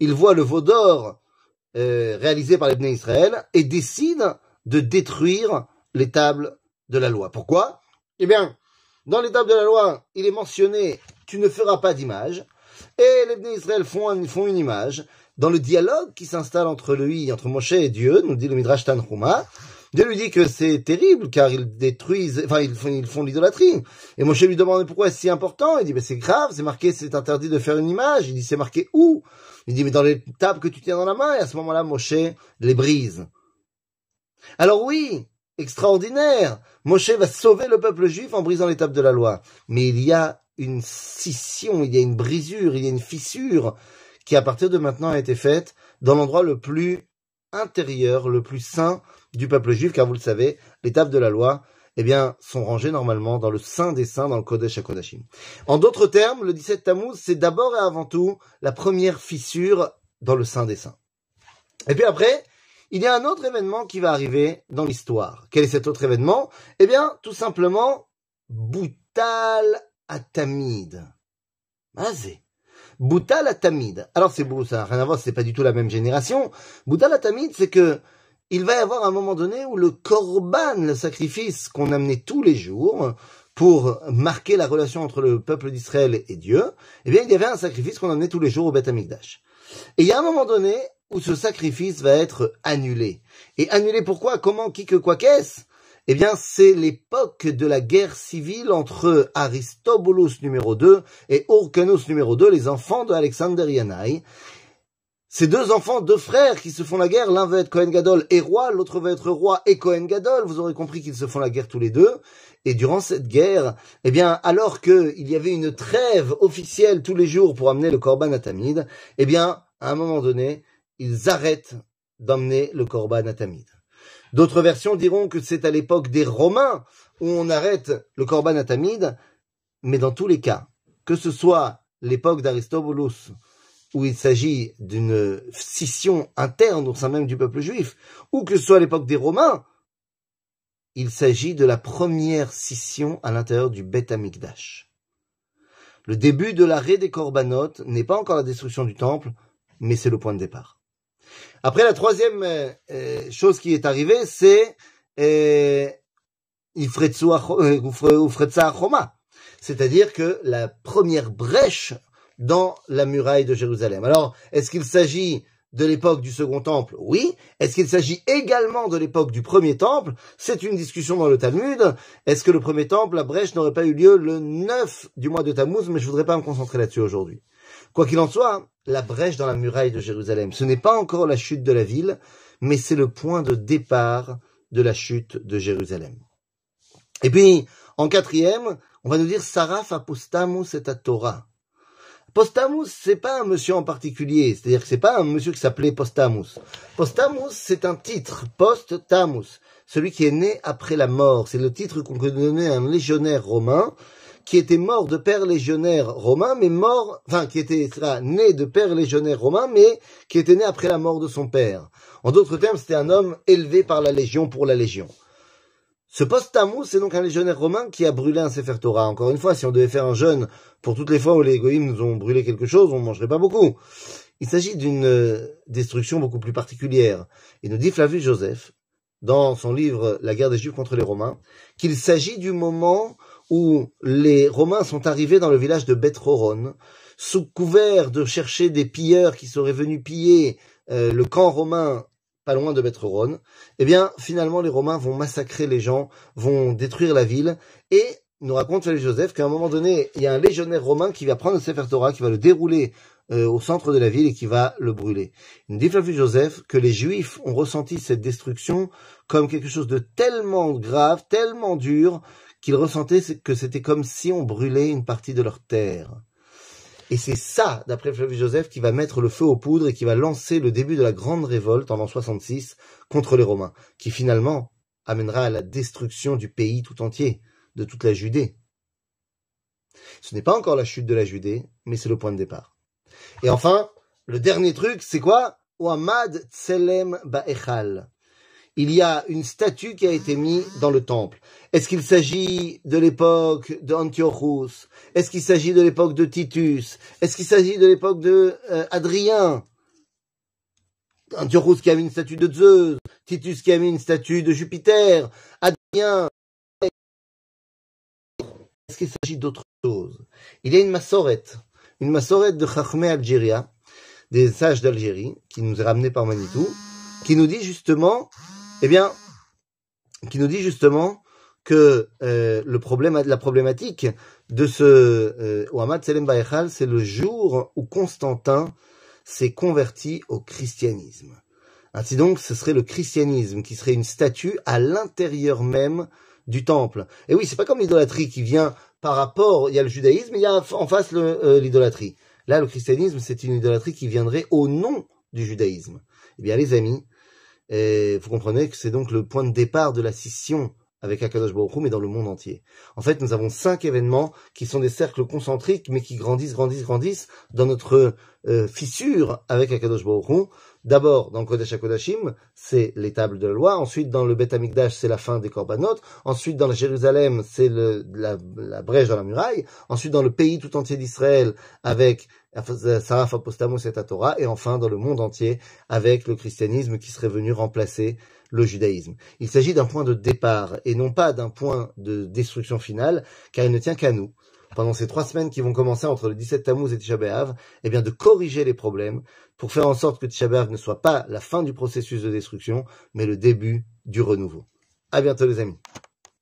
il voit le veau d'or euh, réalisé par les Israël et décide de détruire les tables de la loi. Pourquoi? Eh bien, dans les tables de la loi, il est mentionné tu ne feras pas d'image. Et les Israël font, font une image. Dans le dialogue qui s'installe entre lui, entre Moshe et Dieu, nous dit le Midrash Tanhuma, Dieu lui dit que c'est terrible car ils détruisent, enfin ils font, ils font l'idolâtrie. Et Moshe lui demande pourquoi c'est si important? Il dit ben c'est grave, c'est marqué, c'est interdit de faire une image. Il dit c'est marqué où? Il dit mais dans les tables que tu tiens dans la main. Et à ce moment-là, Moshe les brise. Alors oui, extraordinaire. Moshe va sauver le peuple juif en brisant les tables de la loi. Mais il y a une scission, il y a une brisure, il y a une fissure qui à partir de maintenant a été faite dans l'endroit le plus intérieur, le plus saint du peuple juif, car vous le savez, les tables de la loi, eh bien, sont rangées normalement dans le saint des saints, dans le Kodesh HaKodashim. En d'autres termes, le 17 Tammuz, c'est d'abord et avant tout la première fissure dans le saint des saints. Et puis après, il y a un autre événement qui va arriver dans l'histoire. Quel est cet autre événement? Eh bien, tout simplement, Boutal Atamid. Mazé. Boutal Atamid. Alors c'est ça n'a rien à voir, c'est pas du tout la même génération. Boutal Atamid, c'est que il va y avoir un moment donné où le korban, le sacrifice qu'on amenait tous les jours pour marquer la relation entre le peuple d'Israël et Dieu, eh bien, il y avait un sacrifice qu'on amenait tous les jours au Beth Amikdash. Et il y a un moment donné où ce sacrifice va être annulé. Et annulé pourquoi? Comment? Qui que quoi qu'est-ce? Eh bien, c'est l'époque de la guerre civile entre Aristobulus numéro 2 et Orkanos numéro 2, les enfants de Alexander Yanai. Ces deux enfants, deux frères qui se font la guerre, l'un veut être Cohen Gadol et roi, l'autre veut être roi et Cohen Gadol. Vous aurez compris qu'ils se font la guerre tous les deux. Et durant cette guerre, eh bien, alors qu'il y avait une trêve officielle tous les jours pour amener le Korban à eh bien, à un moment donné, ils arrêtent d'emmener le Korban à. D'autres versions diront que c'est à l'époque des Romains où on arrête le Tamid, mais dans tous les cas, que ce soit l'époque d'Aristobulus, où il s'agit d'une scission interne au sein même du peuple juif, ou que ce soit l'époque des Romains, il s'agit de la première scission à l'intérieur du Beth Amikdash. Le début de l'arrêt des Korbanot n'est pas encore la destruction du temple, mais c'est le point de départ. Après, la troisième euh, euh, chose qui est arrivée, c'est euh, c'est-à-dire que la première brèche dans la muraille de Jérusalem. Alors, est-ce qu'il s'agit de l'époque du second temple? Oui. Est-ce qu'il s'agit également de l'époque du premier temple? C'est une discussion dans le Talmud. Est-ce que le premier temple, la brèche, n'aurait pas eu lieu le 9 du mois de Tammuz? Mais je voudrais pas me concentrer là-dessus aujourd'hui. Quoi qu'il en soit, la brèche dans la muraille de Jérusalem, ce n'est pas encore la chute de la ville, mais c'est le point de départ de la chute de Jérusalem. Et puis, en quatrième, on va nous dire Saraf apostamus et Torah. Postamus, c'est pas un monsieur en particulier, c'est-à-dire que c'est pas un monsieur qui s'appelait Postamus. Postamus, c'est un titre, post-tamus, celui qui est né après la mort. C'est le titre qu'on peut donner à un légionnaire romain qui était mort de père légionnaire romain, mais mort, enfin, qui était né de père légionnaire romain, mais qui était né après la mort de son père. En d'autres termes, c'était un homme élevé par la légion pour la légion. Ce post-tammuz, c'est donc un légionnaire romain qui a brûlé un Sefer Torah. Encore une fois, si on devait faire un jeûne pour toutes les fois où les goïms nous ont brûlé quelque chose, on ne mangerait pas beaucoup. Il s'agit d'une euh, destruction beaucoup plus particulière. Il nous dit Flavius Joseph, dans son livre La guerre des Juifs contre les Romains, qu'il s'agit du moment où les Romains sont arrivés dans le village de Beth-Horon, sous couvert de chercher des pilleurs qui seraient venus piller euh, le camp romain pas loin de Beth-Horon, eh bien, finalement, les Romains vont massacrer les gens, vont détruire la ville, et nous raconte Joseph qu'à un moment donné, il y a un légionnaire romain qui va prendre le Sefer Torah, qui va le dérouler euh, au centre de la ville et qui va le brûler. Il dit Flavius Joseph que les Juifs ont ressenti cette destruction comme quelque chose de tellement grave, tellement dur, qu'ils ressentaient que c'était comme si on brûlait une partie de leur terre. Et c'est ça, d'après Flavius Joseph, qui va mettre le feu aux poudres et qui va lancer le début de la grande révolte en l'an 66 contre les Romains, qui finalement amènera à la destruction du pays tout entier, de toute la Judée. Ce n'est pas encore la chute de la Judée, mais c'est le point de départ. Et enfin, le dernier truc, c'est quoi? Ouamad Tselem Ba'echal il y a une statue qui a été mise dans le temple. Est-ce qu'il s'agit de l'époque d'Antiochus Est-ce qu'il s'agit de l'époque de Titus? Est-ce qu'il s'agit de l'époque de euh, Antiochus qui a mis une statue de Zeus, Titus qui a mis une statue de Jupiter, Adrien. Est-ce qu'il s'agit d'autre chose? Il y a une massorette, une massorette de Chachmé Algéria, des sages d'Algérie, qui nous est ramenée par Manitou, qui nous dit justement, eh bien, qui nous dit justement que euh, le problème, la problématique de ce euh, Ouamad Selem c'est le jour où Constantin s'est converti au christianisme. Ainsi donc, ce serait le christianisme qui serait une statue à l'intérieur même du temple. Et oui, c'est pas comme l'idolâtrie qui vient par rapport, il y a le judaïsme, il y a en face euh, l'idolâtrie. Là, le christianisme, c'est une idolâtrie qui viendrait au nom du judaïsme. Eh bien, les amis, eh, vous comprenez que c'est donc le point de départ de la scission avec Akadosh Baruch mais dans le monde entier. En fait, nous avons cinq événements qui sont des cercles concentriques, mais qui grandissent, grandissent, grandissent dans notre euh, fissure avec Akadosh Baruch D'abord, dans Kodesh HaKodashim, c'est les tables de la loi. Ensuite, dans le Beth Amikdash, c'est la fin des Korbanot. Ensuite, dans la Jérusalem, c'est la, la, brèche dans la muraille. Ensuite, dans le pays tout entier d'Israël, avec Saraf Apostamos et Torah. Et enfin, dans le monde entier, avec le christianisme qui serait venu remplacer le judaïsme. Il s'agit d'un point de départ et non pas d'un point de destruction finale, car il ne tient qu'à nous, pendant ces trois semaines qui vont commencer entre le 17 Tammuz et Tisha eh bien de corriger les problèmes pour faire en sorte que Tisha ne soit pas la fin du processus de destruction, mais le début du renouveau. À bientôt les amis.